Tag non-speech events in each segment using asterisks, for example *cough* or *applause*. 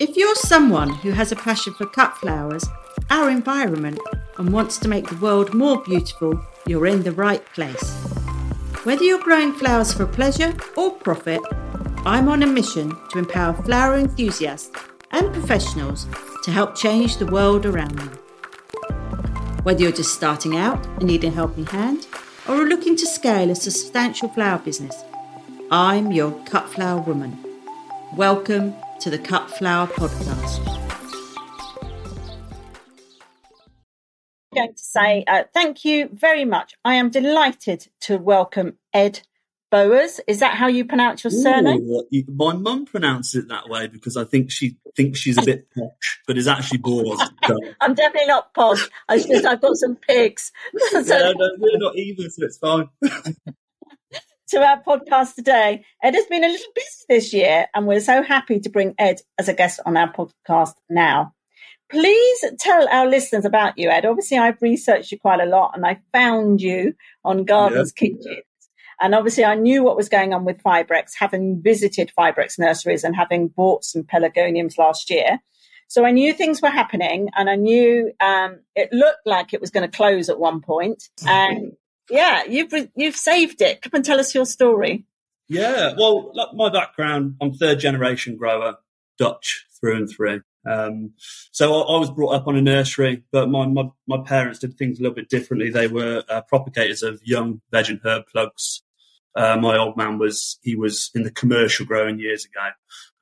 If you're someone who has a passion for cut flowers, our environment, and wants to make the world more beautiful, you're in the right place. Whether you're growing flowers for pleasure or profit, I'm on a mission to empower flower enthusiasts and professionals to help change the world around them. Whether you're just starting out and need a helping hand, or are looking to scale a substantial flower business, I'm your cut flower woman. Welcome to the Cut Flower Podcast. I'm going to say uh, thank you very much. I am delighted to welcome Ed Boers. Is that how you pronounce your surname? Ooh, you, my mum pronounces it that way because I think she thinks she's a bit posh, but is actually Boers. *laughs* I'm definitely not posh. I just I've got some pigs. *laughs* so, no, no, we're not either, so it's fine. *laughs* to our podcast today. Ed has been a little busy this year, and we're so happy to bring Ed as a guest on our podcast now. Please tell our listeners about you, Ed. Obviously, I've researched you quite a lot, and I found you on Gardens yep. Kitchen. And obviously, I knew what was going on with Fibrex, having visited Fibrex nurseries and having bought some pelargoniums last year. So I knew things were happening, and I knew um, it looked like it was going to close at one point. And yeah, you've you've saved it. Come and tell us your story. Yeah, well, like my background, I'm third generation grower, Dutch through and through. Um, so I, I, was brought up on a nursery, but my, my, my parents did things a little bit differently. They were uh, propagators of young veg and herb plugs. Uh, my old man was he was in the commercial growing years ago,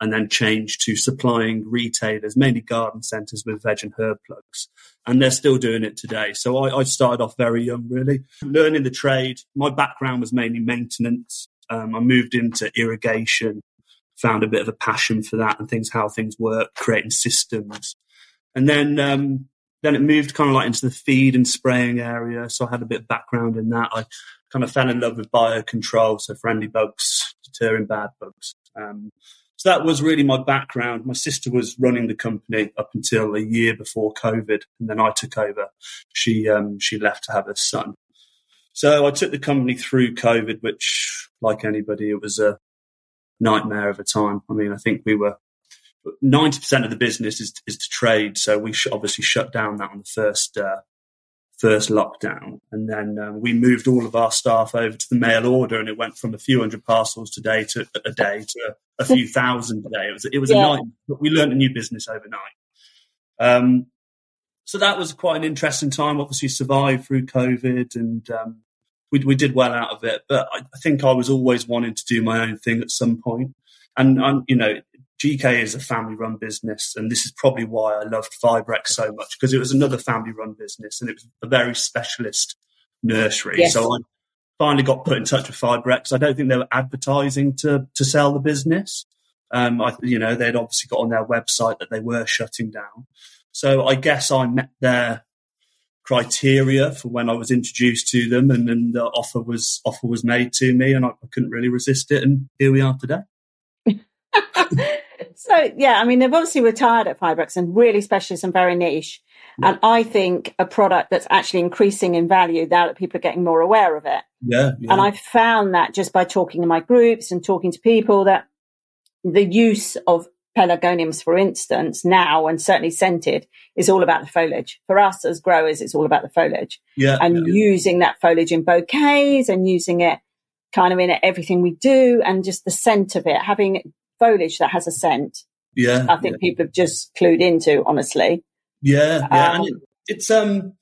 and then changed to supplying retailers, mainly garden centres, with veg and herb plugs, and they're still doing it today. So I, I started off very young, really learning the trade. My background was mainly maintenance. Um, I moved into irrigation, found a bit of a passion for that and things, how things work, creating systems, and then um, then it moved kind of like into the feed and spraying area. So I had a bit of background in that. I kind of fell in love with biocontrol, so friendly bugs, deterring bad bugs. Um, so that was really my background. My sister was running the company up until a year before COVID, and then I took over. She um, she left to have a son. So I took the company through COVID, which, like anybody, it was a nightmare of a time. I mean, I think we were 90% of the business is, is to trade. So we obviously shut down that on the first, uh, first lockdown. And then um, we moved all of our staff over to the mail order and it went from a few hundred parcels today to a day to a few *laughs* thousand a day. It was, it was yeah. a night, but we learned a new business overnight. Um, so that was quite an interesting time. Obviously survived through COVID and, um, we, we did well out of it, but I, I think I was always wanting to do my own thing at some point. And, and you know, GK is a family run business, and this is probably why I loved Fibrex so much because it was another family run business and it was a very specialist nursery. Yes. So I finally got put in touch with Fibrex. I don't think they were advertising to to sell the business. Um, I, you know, they'd obviously got on their website that they were shutting down. So I guess I met their criteria for when I was introduced to them, and then the offer was offer was made to me, and I, I couldn't really resist it, and here we are today. *laughs* So yeah, I mean they've obviously retired at Fibrex and really specialist and very niche. Yeah. And I think a product that's actually increasing in value now that people are getting more aware of it. Yeah, yeah. And I've found that just by talking to my groups and talking to people that the use of pelargoniums, for instance, now and certainly scented is all about the foliage. For us as growers, it's all about the foliage. Yeah. And yeah. using that foliage in bouquets and using it kind of in everything we do and just the scent of it, having foliage that has a scent. Yeah, I think yeah. people have just clued into, honestly. Yeah, yeah, um, and it, it's um,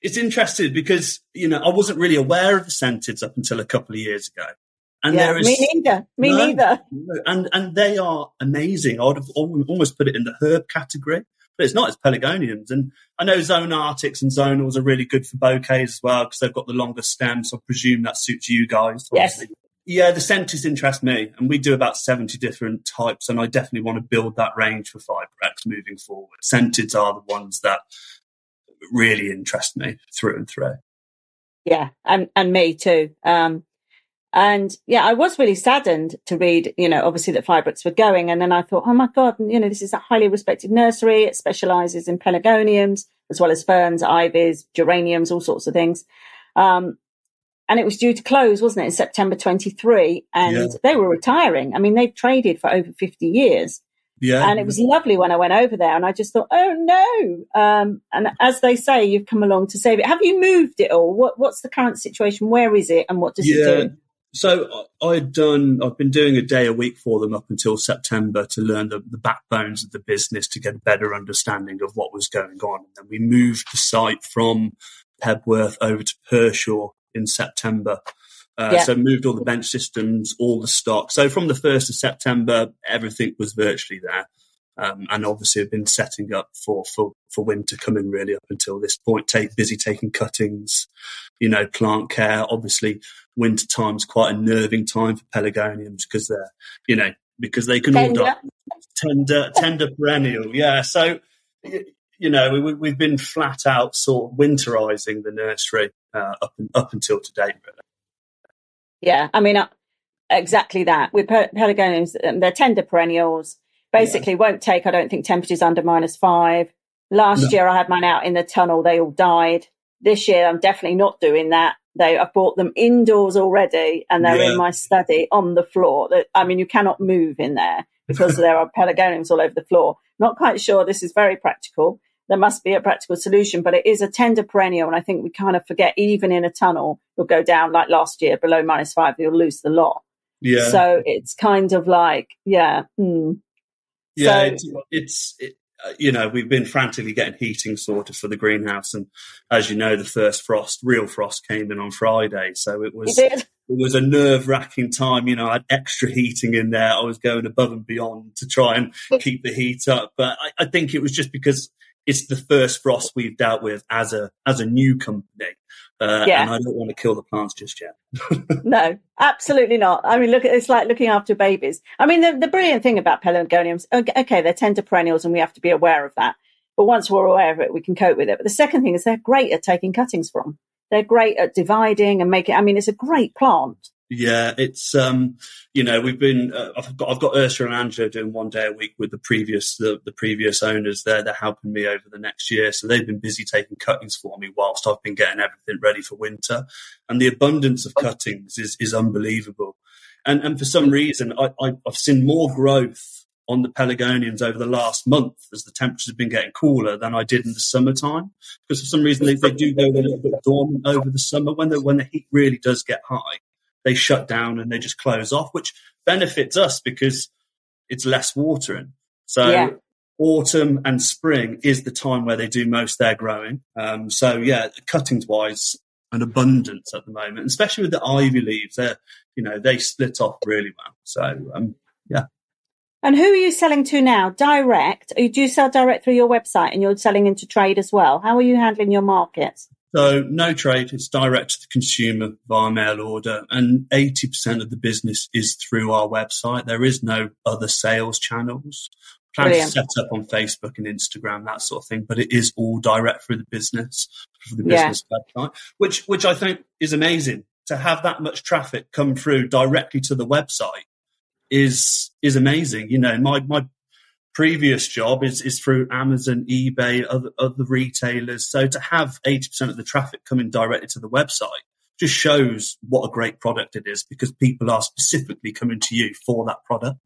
it's interesting because you know I wasn't really aware of the scenteds up until a couple of years ago. And yeah, there is, me neither. Me no, neither. And and they are amazing. I would have almost put it in the herb category, but it's not. It's pelargoniums, and I know zonartics and zonals are really good for bouquets as well because they've got the longer stems. So I presume that suits you guys. Yes. Yeah, the scents interest me, and we do about 70 different types, and I definitely want to build that range for Fibrex moving forward. Scenteds are the ones that really interest me through and through. Yeah, and, and me too. Um, and yeah, I was really saddened to read, you know, obviously that Fibrex were going. And then I thought, oh my God, you know, this is a highly respected nursery. It specializes in pelargoniums as well as ferns, ivies, geraniums, all sorts of things. Um, and it was due to close, wasn't it, in September 23? And yeah. they were retiring. I mean, they've traded for over 50 years. Yeah. And it was lovely when I went over there and I just thought, oh no. Um, and as they say, you've come along to save it. Have you moved it all? What, what's the current situation? Where is it and what does Yeah. it do? So I'd done, I've been doing a day a week for them up until September to learn the, the backbones of the business to get a better understanding of what was going on. And then we moved the site from Pebworth over to Pershore in September. Uh, Yeah. So moved all the bench systems, all the stock. So from the 1st of September, everything was virtually there. Um, and obviously have been setting up for, for, for winter coming really up until this point, take busy taking cuttings, you know, plant care. Obviously winter time's quite a nerving time for pelargoniums because they're, you know, because they can all Tender. die tender, tender perennial. Yeah. So, you know, we, we've been flat out sort of winterizing the nursery uh, up and, up until today. Really. Yeah, I mean, uh, exactly that. With pe- pelargoniums, um, they're tender perennials. Basically, won't take, I don't think, temperatures under minus five. Last No. year, I had mine out in the tunnel. They all died. This year, I'm definitely not doing that. They, I bought them indoors already, and they're Yeah. in my study on the floor. That I mean, you cannot move in there because *laughs* there are pelargoniums all over the floor. Not quite sure this is very practical. There must be a practical solution, but it is a tender perennial, and I think we kind of forget. Even in a tunnel, you'll go down like last year below minus five. You'll lose the lot. Yeah. So it's kind of like, yeah, hmm. yeah. so- it's, it's it, uh, you know, we've been frantically getting heating sorted for the greenhouse. And as you know, the first frost, real frost came in on Friday. So it was, it was a nerve wracking time. You know, I had extra heating in there. I was going above and beyond to try and *laughs* keep the heat up. But I, I think it was just because it's the first frost we've dealt with as a as a new company. Uh, Yeah. And I don't want to kill the plants just yet. *laughs* No, absolutely not. I mean, look, it's like looking after babies. I mean, the, the brilliant thing about pelargoniums, okay, okay, they're tender perennials and we have to be aware of that. But once we're aware of it, we can cope with it. But the second thing is they're great at taking cuttings from. They're great at dividing and making, I mean, it's a great plant. Yeah, it's um, you know, we've been uh, I've got I've got Ursula and Angela doing one day a week with the previous the, the previous owners. They're they're helping me over the next year, so they've been busy taking cuttings for me whilst I've been getting everything ready for winter. And the abundance of cuttings is is unbelievable. And and for some reason, I, I I've seen more growth on the pelargoniums over the last month as the temperatures have been getting cooler than I did in the summertime. Because for some reason they, they do go a little bit dormant over the summer when the when the heat really does get high they shut down and they just close off, which benefits us because it's less watering. So Yeah. autumn and spring is the time where they do most their growing. Um, so yeah, cuttings wise, an abundance at the moment, especially with the ivy leaves. They're, you know, they split off really well. So, um, yeah. And who are you selling to now? Direct? Or Do you sell direct through your website and you're selling into trade as well? How are you handling your markets? So no trade, it's direct to the consumer via mail order and 80% of the business is through our website. There is no other sales channels. Plan to set up on Facebook and Instagram, that sort of thing, but it is all direct through the business, through the Yeah. business website, which, which I think is amazing to have that much traffic come through directly to the website is, is amazing. You know, my, my previous job is, is through Amazon, eBay, other, other retailers. So to have 80% of the traffic coming directly to the website just shows what a great product it is because people are specifically coming to you for that product.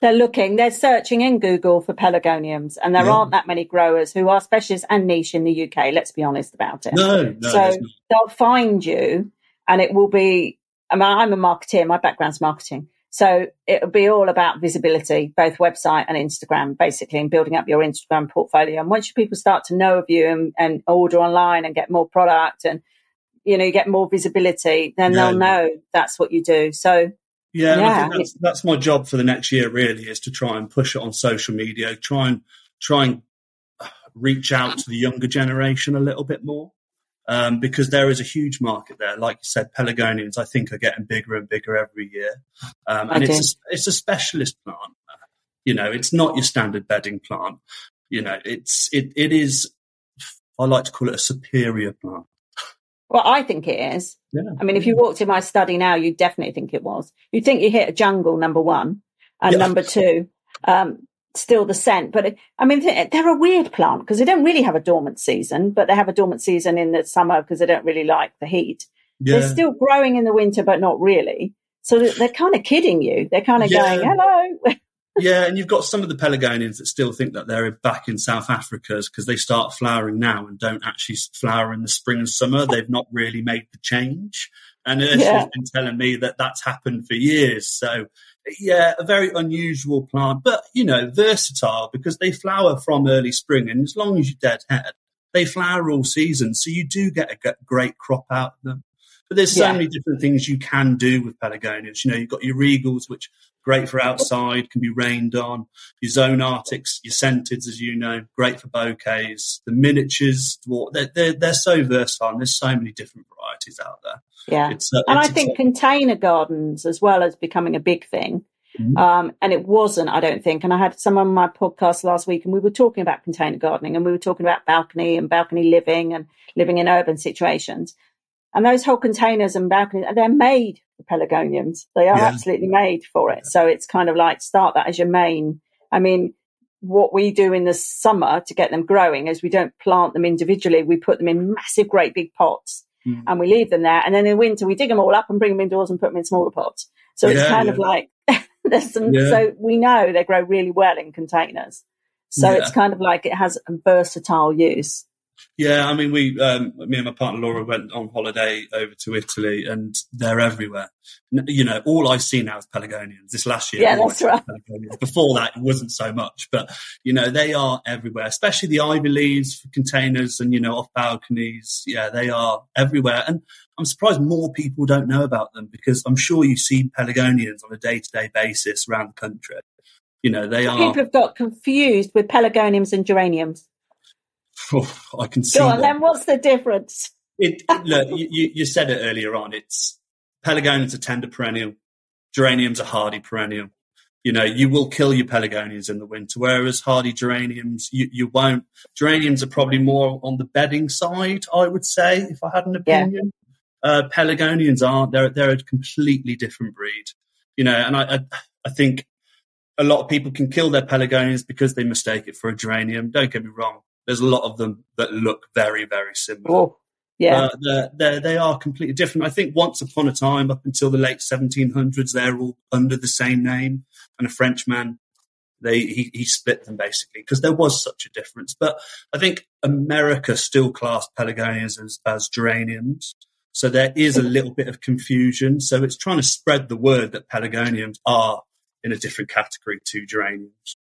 They're looking, they're searching in Google for pelargoniums, and there Yeah. aren't that many growers who are specialists and niche in the UK. Let's be honest about it. No, no, So- They'll find you, and it will be. I mean, I'm a marketeer. My background's marketing, so it'll be all about visibility, both website and Instagram, basically, and building up your Instagram portfolio. And once people start to know of you and, and order online and get more product, and you know, you get more visibility, then Yeah. they'll know that's what you do. So Yeah, Yeah. think that's, that's my job for the next year. Really, is to try and push it on social media, try and try and reach out to the younger generation a little bit more, um, because there is a huge market there. Like you said, pelargoniums, I think, are getting bigger and bigger every year, um, and it's a, it's a specialist plant. You know, it's not your standard bedding plant. You know, it's it it is. I like to call it a superior plant. Well, I think it is. Yeah. I mean, if you walked in my study now, you'd definitely think it was. You'd think you hit a jungle, number one. And Yeah. number two, um, still the scent. But it, I mean, they're a weird plant because they don't really have a dormant season, but they have a dormant season in the summer because they don't really like the heat. Yeah. They're still growing in the winter, but not really. So they're, kind of kidding you. They're kind of Yeah. going, hello. *laughs* yeah, and you've got some of the pelargoniums that still think that they're back in South Africa because they start flowering now and don't actually flower in the spring and summer. They've not really made the change. And *laughs* Ursula's yeah. been telling me that that's happened for years. So, yeah, a very unusual plant, but, you know, versatile because they flower from early spring. And as long as you're dead head, they flower all season. So you do get a great crop out of them. But there's so yeah. many different things you can do with pelargoniums. You know, you've got your regals, which great for outside, can be rained on. Your zonartics, your scenteds, as you know, great for bouquets. The miniatures, they're, they're, they're so versatile and there's so many different varieties out there. Yeah. It's, uh, and I think container gardens as well as becoming a big thing. Mm-hmm. Um, and it wasn't, I don't think. And I had someone on my podcast last week and we were talking about container gardening and we were talking about balcony and balcony living and living in urban situations. And those whole containers and balconies, they're made for pelargoniums. They are yeah. absolutely made for it. So it's kind of like start that as your main. I mean, what we do in the summer to get them growing is we don't plant them individually. We put them in massive, great big pots mm. and we leave them there. And then in winter, we dig them all up and bring them indoors and put them in smaller pots. So yeah, it's kind yeah. of like *laughs* there's some, so we know they grow really well in containers. So it's kind of like it has a versatile use. Yeah, I mean, we, um, me and my partner Laura went on holiday over to Italy, and they're everywhere. You know, all I see now is pelargoniums. This last year, yeah, that's right. Before that, it wasn't so much, but you know, they are everywhere. Especially the ivy leaves for containers and you know, off balconies. Yeah, they are everywhere, and I'm surprised more people don't know about them because I'm sure you see pelargoniums on a day-to-day basis around the country. You know, they are. People have got confused with pelargoniums and geraniums. *laughs* Oh, I can see. Go on, then what's the difference? It, look, you, you, said it earlier on. It's pelargoniums are tender perennial, geraniums are hardy perennial. You know, you will kill your pelargoniums in the winter, whereas hardy geraniums, you, you won't. Geraniums are probably more on the bedding side, I would say, if I had an opinion. Yeah. Uh, pelargoniums aren't. They're they're a completely different breed. You know, and I, I I think a lot of people can kill their pelargoniums because they mistake it for a geranium. Don't get me wrong there's a lot of them that look very, very similar. Oh, yeah. Uh, they're, they're, they are completely different. I think once upon a time, up until the late 1700s, they're all under the same name. And a Frenchman, they he, he split them basically because there was such a difference. But I think America still classed pelargoniums as, as geraniums. So there is a little bit of confusion. So it's trying to spread the word that pelargoniums are in a different category to geraniums.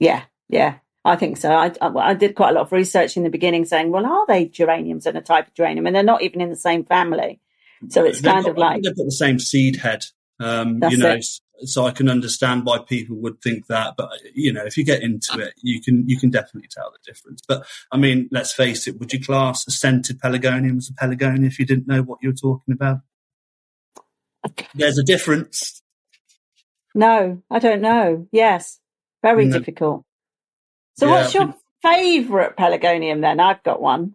Yeah, yeah. I think so. I, I, did quite a lot of research in the beginning saying, well, are they geraniums and a type of geranium? And they're not even in the same family. So it's they've kind got, of like. They've got the same seed head, um, you know, it. so I can understand why people would think that. But, you know, if you get into it, you can, you can definitely tell the difference. But I mean, let's face it, would you class a scented pelargonium as a pelargonium if you didn't know what you were talking about? There's a difference. No, I don't know. Yes. Very no. difficult. So, yeah, what's your favourite pelargonium then? I've got one.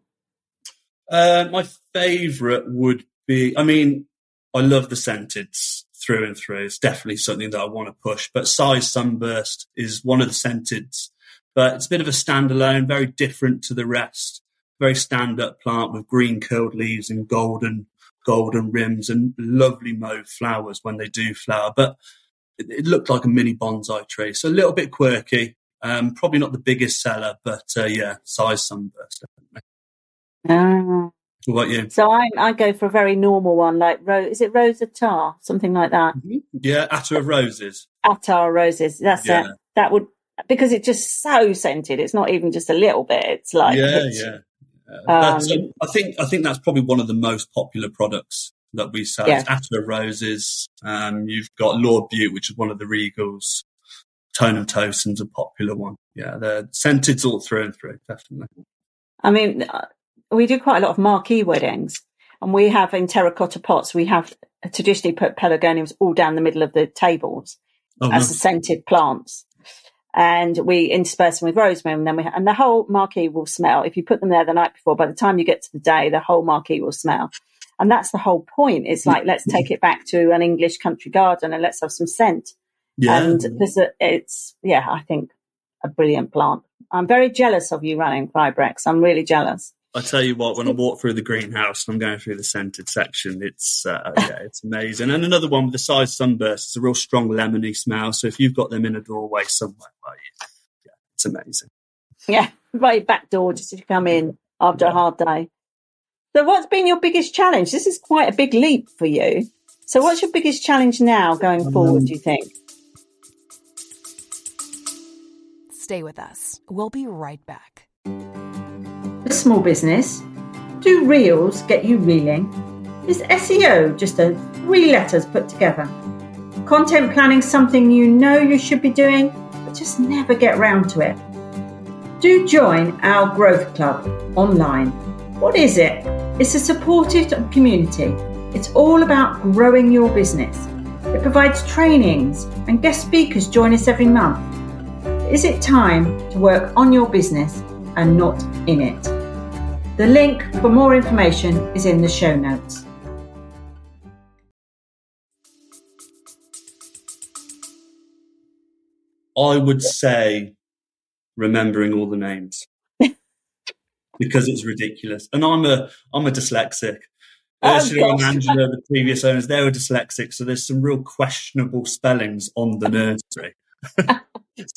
Uh, my favourite would be, I mean, I love the scenteds through and through. It's definitely something that I want to push. But Cy's Sunburst is one of the scenteds, but it's a bit of a standalone, very different to the rest. Very stand up plant with green curled leaves and golden, golden rims and lovely mauve flowers when they do flower. But it, it looked like a mini bonsai tree. So a little bit quirky, um, probably not the biggest seller, but uh, yeah, Cy's Sunburst definitely. Uh, what about you? So I I go for a very normal one, like rose. Is it rose attar, something like that? Mm-hmm. Yeah, attar of roses. Attar roses. That's yeah. it. That would because it's just so scented. It's not even just a little bit. It's like yeah, it's, yeah. Um, I think I think that's probably one of the most popular products that we sell. Yeah. Attar of roses. Um, you've got Lord Bute, which is one of the regals. Tomentosum's a popular one. Yeah, they're scented all through and through, definitely. I mean, uh, we do quite a lot of marquee weddings, and we have in terracotta pots. We have traditionally put pelargoniums all down the middle of the tables oh, as no. scented plants, and we intersperse them with rosemary, and then we and the whole marquee will smell. If you put them there the night before, by the time you get to the day, the whole marquee will smell. And that's the whole point. It's like, let's take it back to an English country garden and let's have some scent. Yeah. And there's a, it's, yeah, I think a brilliant plant. I'm very jealous of you running Fibrex. I'm really jealous. I tell you what, when I walk through the greenhouse and I'm going through the scented section, it's uh, yeah, it's amazing. And another one with the Cy's Sunburst, it's a real strong lemony smell. So if you've got them in a doorway somewhere, well, yeah, it's amazing. Yeah, right back door just to come in after a hard day. So, what's been your biggest challenge? This is quite a big leap for you. So, what's your biggest challenge now going um, forward? Do you think? Stay with us. We'll be right back. The small business. Do reels get you reeling? Is SEO just a three letters put together? Content planning something you know you should be doing, but just never get round to it? Do join our Growth Club online. What is it? It's a supportive community. It's all about growing your business. It provides trainings and guest speakers join us every month. Is it time to work on your business and not in it? The link for more information is in the show notes. I would say remembering all the names *laughs* because it's ridiculous. And I'm a I'm a dyslexic. Oh, Ursula and Angela, the previous owners, they were dyslexic, so there's some real questionable spellings on the nursery.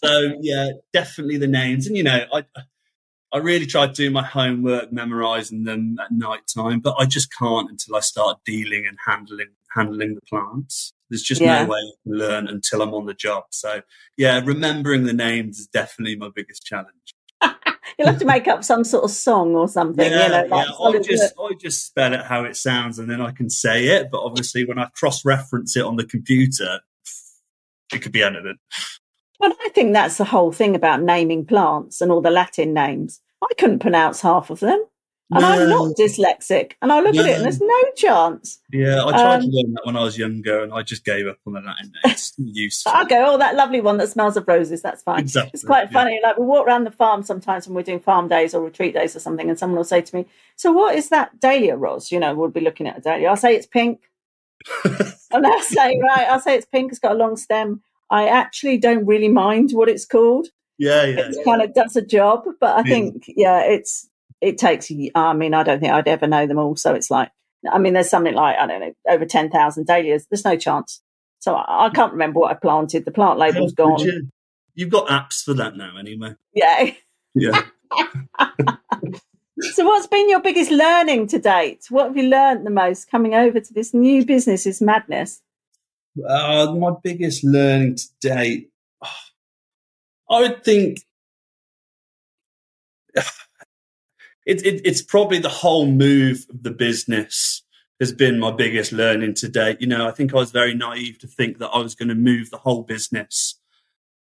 So yeah, definitely the names. And you know, I I really tried to do my homework, memorizing them at night time, but I just can't until I start dealing and handling handling the plants. There's just yeah. no way I can learn until I'm on the job. So yeah, remembering the names is definitely my biggest challenge. *laughs* You'll have to make up some sort of song or something. Yeah, you know, like yeah. I just I just spell it how it sounds, and then I can say it. But obviously, when I cross reference it on the computer, it could be anything. Well, I think that's the whole thing about naming plants and all the Latin names. I couldn't pronounce half of them. And no. I'm not dyslexic. And I look no. at it and there's no chance. Yeah, I tried um, to learn that when I was younger and I just gave up on the Latin. It's *laughs* useful. I go, oh, that lovely one that smells of roses. That's fine. Exactly. It's quite funny. Yeah. Like we walk around the farm sometimes when we're doing farm days or retreat days or something, and someone will say to me, So what is that dahlia rose? You know, we'll be looking at a dahlia. I'll say it's pink. And I'll say, right, I'll say it's pink, it's got a long stem. I actually don't really mind what it's called. Yeah, yeah. It yeah. kind of does a job, but I yeah. think, yeah, it's it takes. I mean, I don't think I'd ever know them all. So it's like, I mean, there's something like I don't know, over ten thousand dahlias. There's no chance. So I, I, can't remember what I planted. The plant label's gone. You? You've got apps for that now, anyway. Yeah. Yeah. *laughs* so, what's been your biggest learning to date? What have you learned the most coming over to this new business? Is madness. Uh, my biggest learning to date, I would think *sighs* it, it, it's probably the whole move of the business has been my biggest learning to date. You know, I think I was very naive to think that I was going to move the whole business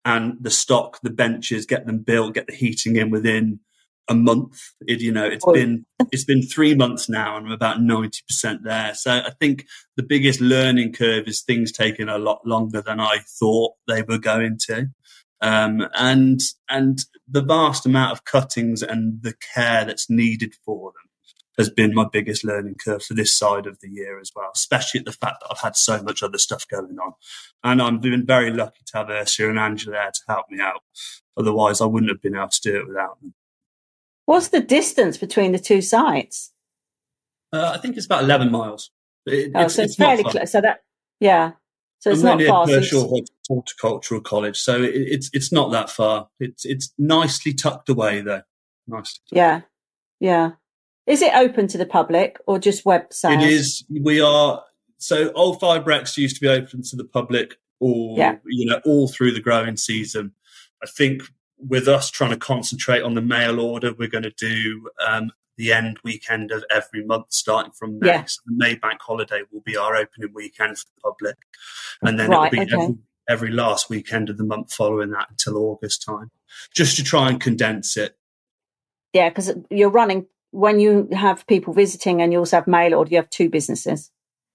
and the stock, the benches, get them built, get the heating in within a month. It, you know, it's oh. been it's been three months now, and I'm about ninety percent there. So I think the biggest learning curve is things taking a lot longer than I thought they were going to. Um, and and the vast amount of cuttings and the care that's needed for them has been my biggest learning curve for this side of the year as well, especially at the fact that I've had so much other stuff going on. And I've been very lucky to have Ursula and Angela there to help me out. Otherwise, I wouldn't have been able to do it without them. What's the distance between the two sites? Uh, I think it's about 11 miles. It, oh, it's, so it's, it's fairly close. So that, yeah. So it's I'm not far. Pershore Horticultural College, so it, it's it's not that far. It's it's nicely tucked away though. Nicely. Yeah, yeah. Is it open to the public or just website? It is. We are. So Old Fibrex used to be open to the public all yeah. you know all through the growing season. I think with us trying to concentrate on the mail order, we're going to do um, the end weekend of every month starting from May. Yeah. So the May bank holiday will be our opening weekend for the public. And then right, it'll be okay. every, every last weekend of the month following that until August time, just to try and condense it. Yeah, because you're running when you have people visiting and you also have mail order, you have two businesses.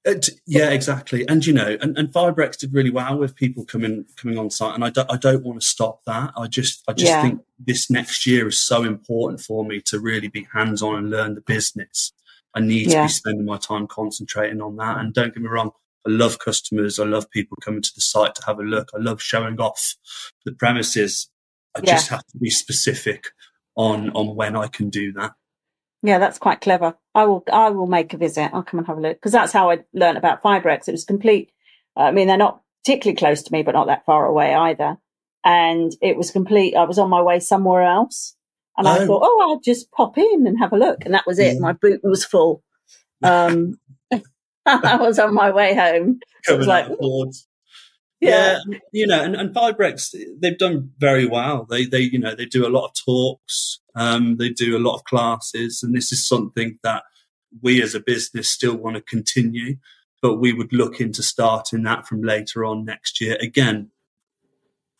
Uh, it, yeah, exactly. And you know, and, and Fibrex did really well with people coming coming on site, and I don't I don't want to stop that. I just I just yeah. think this next year is so important for me to really be hands on and learn the business. I need yeah. to be spending my time concentrating on that. And don't get me wrong, I love customers. I love people coming to the site to have a look. I love showing off the premises. I yeah. just have to be specific on on when I can do that. Yeah, that's quite clever. I will I will make a visit. I'll come and have a look because that's how I learned about Fibrex. It was complete. I mean, they're not particularly close to me, but not that far away either. And it was complete. I was on my way somewhere else, and I Oh. thought, oh, I'll just pop in and have a look. And that was it. Yeah. My boot was full. Um, *laughs* I was on my way home. So it was like, yeah, Yeah, you know, and, and Fibrex, they've done very well. They, they, you know, they do a lot of talks, um, they do a lot of classes, and this is something that we as a business still want to continue, but we would look into starting that from later on next year. Again,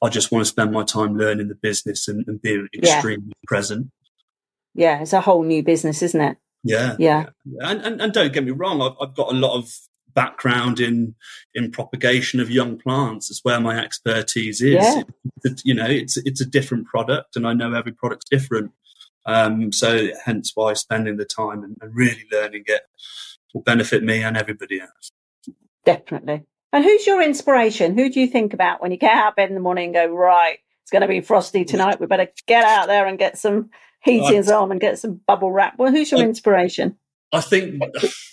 I just want to spend my time learning the business and, and being Yeah. extremely present. yeah. It's a whole new business, isn't it? Yeah, Yeah. and, and and don't get me wrong, I've, I've got a lot of background in in propagation of young plants. It's where my expertise is. Yeah. It- you know, it's it's a different product, and I know every product's different. Um, so hence why spending the time and, and really learning it will benefit me and everybody else. Definitely. And who's your inspiration? Who do you think about when you get out of bed in the morning and go, right, it's going to be frosty *laughs* tonight. We better get out there and get some heaters on and get some bubble wrap. Well, who's your I- inspiration? I think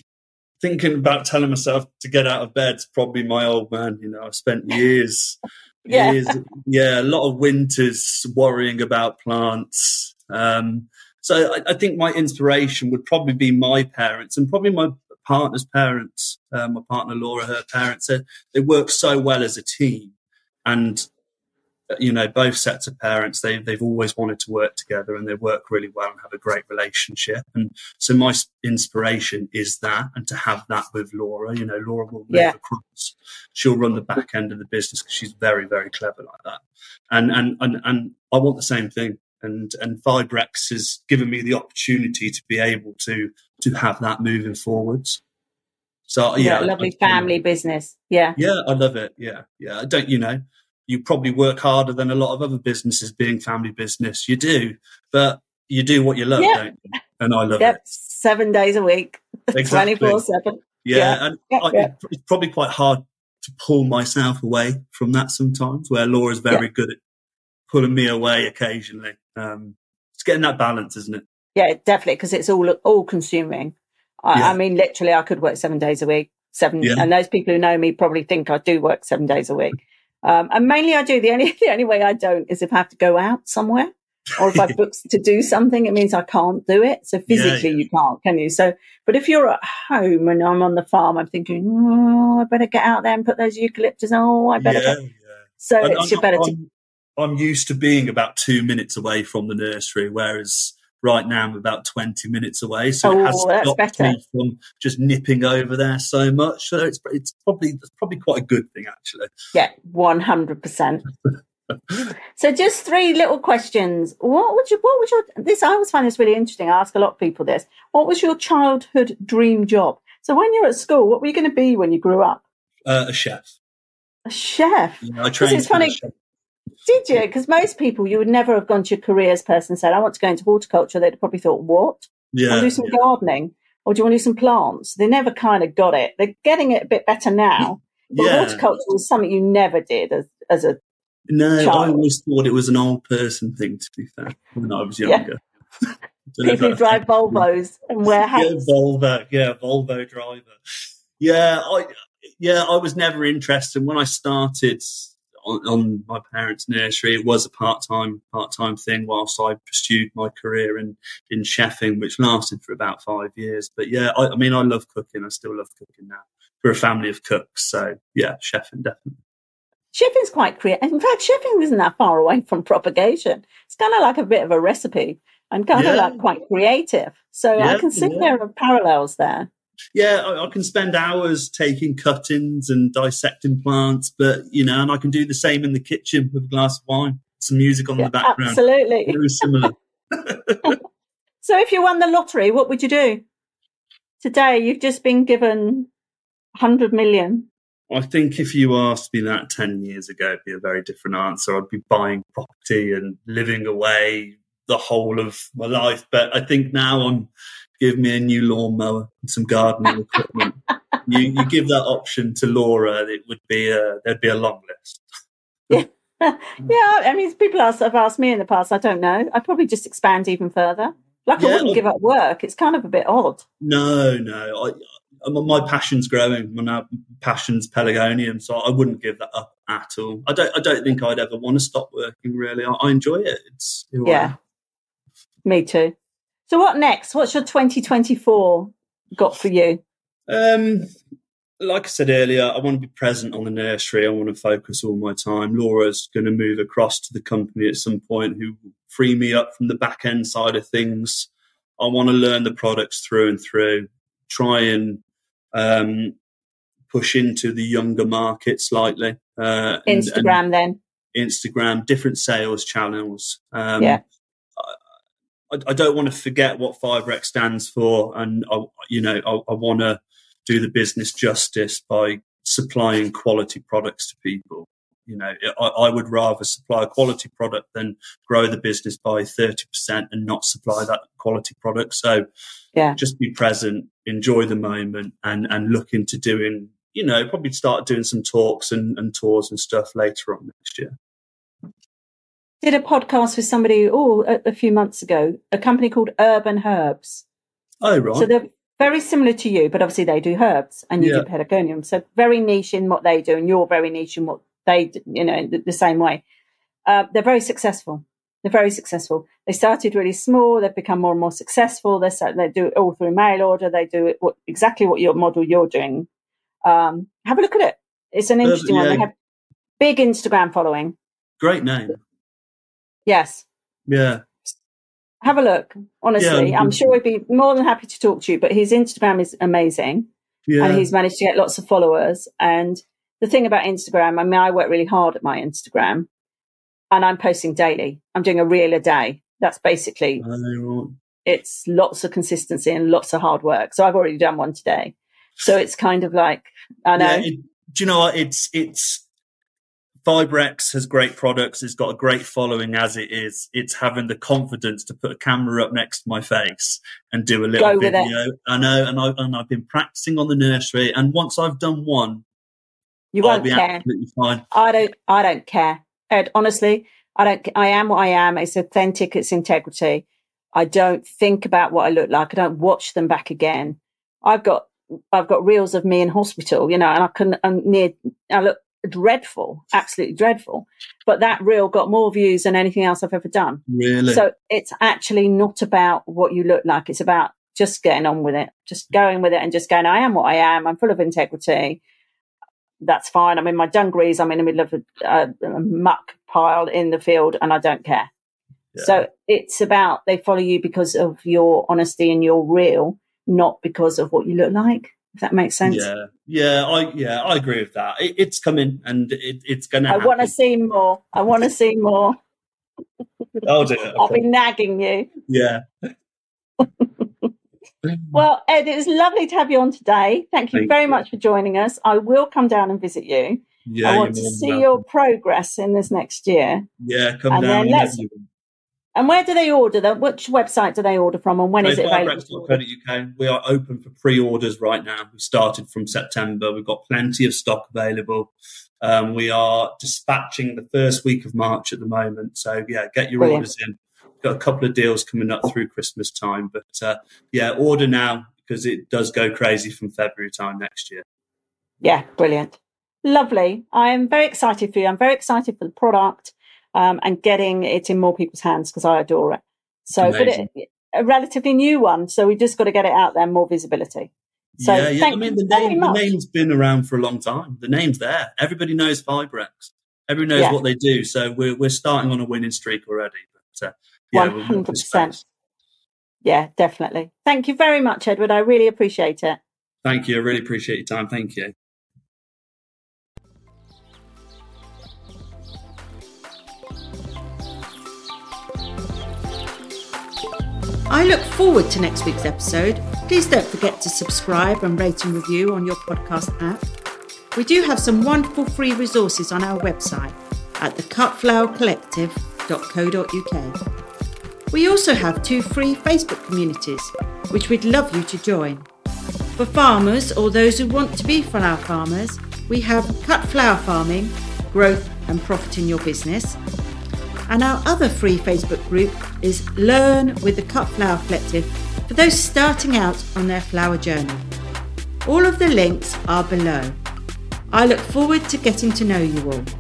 *sighs* thinking about telling myself to get out of bed's probably my old man. You know, I've spent *laughs* years, Yeah. years, yeah, a lot of winters worrying about plants. Um, so I, I think my inspiration would probably be my parents and probably my partner's parents. Uh, my partner Laura, her parents. They, they work so well as a team, and uh, you know, both sets of parents. They they've always wanted to work together, and they work really well and have a great relationship. And so my inspiration is that, and to have that with Laura. You know, Laura will move Yeah. across. She'll run the back end of the business because she's very, very clever like that. And and and and I want the same thing. And and Fibrex has given me the opportunity to be able to to have that moving forwards. So yeah, Yeah, lovely I- I- family business. Yeah. yeah, I love it. Yeah, yeah. I don't, you know, you probably work harder than a lot of other businesses being family business. You do, but you do what you love, Yeah. don't you? And I love Yep. it. Seven days a week, 24 7. Yeah, Yeah. and Yeah, I, yeah. it's probably quite hard to pull myself away from that sometimes. Where Laura's very good at pulling me away occasionally. Um, it's getting that balance, isn't it? Yeah, definitely, because it's all all consuming. I, Yeah. I mean, literally, I could work seven days a week. Seven, Yeah. and those people who know me probably think I do work seven days a week. Um, and mainly, I do. The only *laughs* the only way I don't is if I have to go out somewhere, or if I *laughs* book to do something, it means I can't do it. So physically, yeah. you can't, can you? So, but if you're at home and I'm on the farm, I'm thinking, oh, I better get out there and put those eucalyptus. Oh, I better. So And it's I'm, your better. To... I'm, used to being about two minutes away from the nursery, whereas right now I'm about 20 minutes away. So Oh, it has stopped better. me from just nipping over there so much. So it's, it's probably, it's probably quite a good thing, actually. Yeah, one hundred percent. *laughs* So, just three little questions. What would you? What was your? This I always find this really interesting. I ask a lot of people this. What was your childhood dream job? So, when you're at school, what were you going to be when you grew up? Uh, a chef. A chef. Know, I trained it's funny. Did you? Because most people, you would never have gone to your careers person and said, "I want to go into horticulture." They'd probably thought, "What? Yeah. want to do some yeah. gardening, or do you want to do some plants?" They never kind of got it. They're getting it a bit better now. But Yeah. horticulture was something you never did as as a No, I always thought it was an old person thing, to be fair, when I was younger. *laughs* If people who drive Volvos and wear *laughs* yeah, hats. Volvo, yeah, Volvo driver. Yeah, I yeah, I was never interested. When I started on, on my parents' nursery, it was a part time part time thing whilst I pursued my career in in chefing, which lasted for about five years. But yeah, I, I mean, I love cooking. I still love cooking now. We're a family of cooks, so yeah, chefing definitely. Chefing's quite creative. In fact, chefing isn't that far away from propagation. It's kind of like a bit of a recipe and kind of like quite creative. So I can see yeah. there are parallels there. Yeah, I, I can spend hours taking cuttings and dissecting plants, but you know, and I can do the same in the kitchen with a glass of wine, some music on Yeah, the background. absolutely. Very similar. *laughs* *laughs* So if you won the lottery, what would you do? Today, you've just been given 100 million. I think if you asked me that 10 years ago, it'd be a very different answer. I'd be buying property and living away the whole of my life. But I think now I'm give me a new lawnmower and some gardening *laughs* equipment. You, you give that option to Laura, it would be a, there'd be a long list. yeah, *laughs* yeah, I mean, people ask, have asked me in the past. I don't know. I'd probably just expand even further. Like Yeah, I wouldn't I- give up work. It's kind of a bit odd. No, no. I, I, my passion's growing. My passion's Pelargonium, so I wouldn't give that up at all. I don't. I don't think I'd ever want to stop working. Really, I, I enjoy it. It's Yeah. Me too. So what next? What's your 2024 got for you? Um, like I said earlier, I want to be present on the nursery. I want to focus all my time. Laura's going to move across to the company at some point, who will free me up from the back end side of things. I want to learn the products through and through. Try and um, push into the younger market slightly. Uh, and- and Instagram then. Instagram, different sales channels. Um, Yeah. I, I don't want to forget what Fibrex stands for, and I, you know, I, I want to do the business justice by supplying quality products to people. You know, I, I would rather supply a quality product than grow the business by thirty percent and not supply that quality product. So, Yeah. just be present, enjoy the moment, and and look into doing. You know, probably start doing some talks and, and tours and stuff later on next year. Did a podcast with somebody oh a, a few months ago, a company called Urban Herbs. Oh right. So they're very similar to you, but obviously they do herbs and you Yeah. do pelargonium. So very niche in what they do, and you're very niche in what they do, you know, the, the same way. Uh, they're very successful. They're very successful. They started really small. They've become more and more successful. They they do it all through mail order. They do it what, exactly what your model you're doing. Um, have a look at it. It's an Urban- interesting one. They have big Instagram following. Great name. Yes. Yeah. Have a look. Honestly, Yeah, I'm sure he'd be more than happy to talk to you. But his Instagram is amazing. Yeah. and he's managed to get lots of followers. And the thing about Instagram, I mean, I work really hard at my Instagram and I'm posting daily. I'm doing a reel a day. That's basically, it's lots of consistency and lots of hard work. So I've already done one today. So it's kind of like, I know. Yeah, it, do you know what? It's it's Fibrex has great products. It's got a great following as it is. It's having the confidence to put a camera up next to my face and do a little Go video. I know, and I and I've been practicing on the nursery. And once I've done one, you I'll won't be care. absolutely fine. I don't, I don't care. Ed, honestly, I don't, I am what I am. It's authentic. It's integrity. I don't think about what I look like. I don't watch them back again. I've got, I've got reels of me in hospital, you know, and I can, I'm near, I look dreadful, absolutely dreadful. But that reel got more views than anything else I've ever done. Really. So it's actually not about what you look like. It's about just getting on with it, just going with it and just going, I am what I am. I'm full of integrity. That's fine. I'm in my dungarees. I'm in the middle of a, a, a muck pile in the field and I don't care. Yeah. So it's about they follow you because of your honesty and your real, not because of what you look like. If that makes sense. yeah, yeah, I yeah, I agree with that. It, it's coming, and it, it's going to. I want to see more. I want to *laughs* see more. I'll do it. I'll be nagging you. Yeah. *laughs* *laughs* Well, Ed, it was lovely to have you on today. Thank you Thank very you. much for joining us. I will come down and visit you. yeah, I want to see than your progress in this next year. Yeah, come and down. then let's-. And where do they order them? Which website do they order from and when is So it available? Fibrex.co.uk. We are open for pre-orders right now. We started from September. We've got plenty of stock available. Um, we are dispatching the first week of March at the moment. So yeah, get your Brilliant. orders in. Got a couple of deals coming up through Christmas time, but uh, yeah, order now because it does go crazy from February time next year. Yeah, brilliant. Lovely. I am very excited for you. I'm very excited for the product um, and getting it in more people's hands because I adore it. So, but it, a relatively new one. So we've just got to get it out there, more visibility. So yeah, yeah. I mean, the name, the name's been around for a long time. The name's there. Everybody knows Fibrex. Everybody knows Yeah. what they do. So we're we're starting on a winning streak already. But uh, yeah, we'll watch this 100%. Yeah, definitely. Thank you very much, Edward. I really appreciate it. Thank you. I really appreciate your time. Thank you. I look forward to next week's episode. Please don't forget to subscribe and rate and review on your podcast app. We do have some wonderful free resources on our website at thecutflowercollective.co.uk. We also have two free Facebook communities, which we'd love you to join. For farmers or those who want to be flower farmers, we have Cut Flower Farming, Growth and Profit in Your Business, And our other free Facebook group is Learn with the Cut Flower Collective for those starting out on their flower journey. All of the links are below. I look forward to getting to know you all.